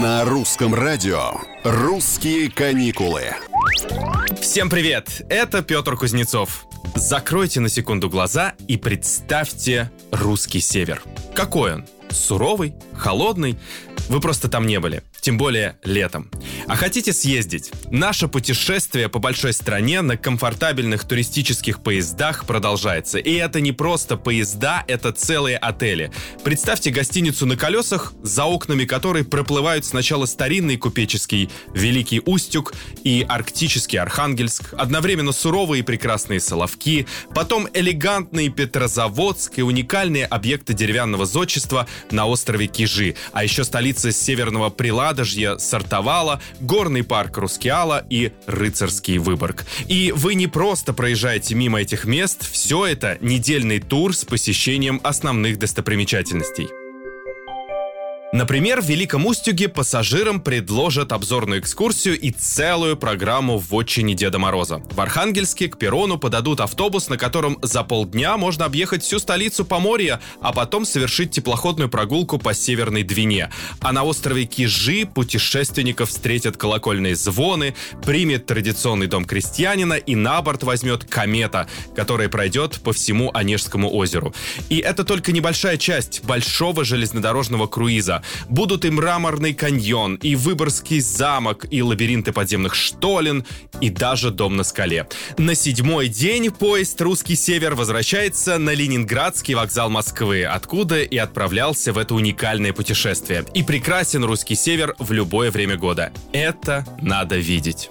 На русском радио «Русские каникулы». Всем привет! Это Петр Кузнецов. Закройте на секунду глаза и представьте русский север. Какой он? Суровый? Холодный? Вы просто там не были. Тем более летом. А хотите съездить? Наше путешествие по большой стране на комфортабельных туристических поездах продолжается. И это не просто поезда, это целые отели. Представьте гостиницу на колесах, за окнами которой проплывают сначала старинный купеческий Великий Устюг и арктический Архангельск, одновременно суровые и прекрасные Соловки, потом элегантный Петрозаводск и уникальные объекты деревянного зодчества на острове Кижи, а еще столица Северного Приладожья Сартовала, горный парк Рускеала и рыцарский Выборг. И вы не просто проезжаете мимо этих мест, все это недельный тур с посещением основных достопримечательностей. Например, в Великом Устюге пассажирам предложат обзорную экскурсию и целую программу в отчине Деда Мороза. В Архангельске к перрону подадут автобус, на котором за полдня можно объехать всю столицу Поморья, а потом совершить теплоходную прогулку по Северной Двине. А на острове Кижи путешественников встретят колокольные звоны, примет традиционный дом крестьянина и на борт возьмет комета, которая пройдет по всему Онежскому озеру. И это только небольшая часть большого железнодорожного круиза. Будут и мраморный каньон, и Выборгский замок, и лабиринты подземных штолен, и даже дом на скале. На седьмой день поезд «Русский север» возвращается на Ленинградский вокзал Москвы, откуда и отправлялся в это уникальное путешествие. И прекрасен «Русский север» в любое время года. Это надо видеть.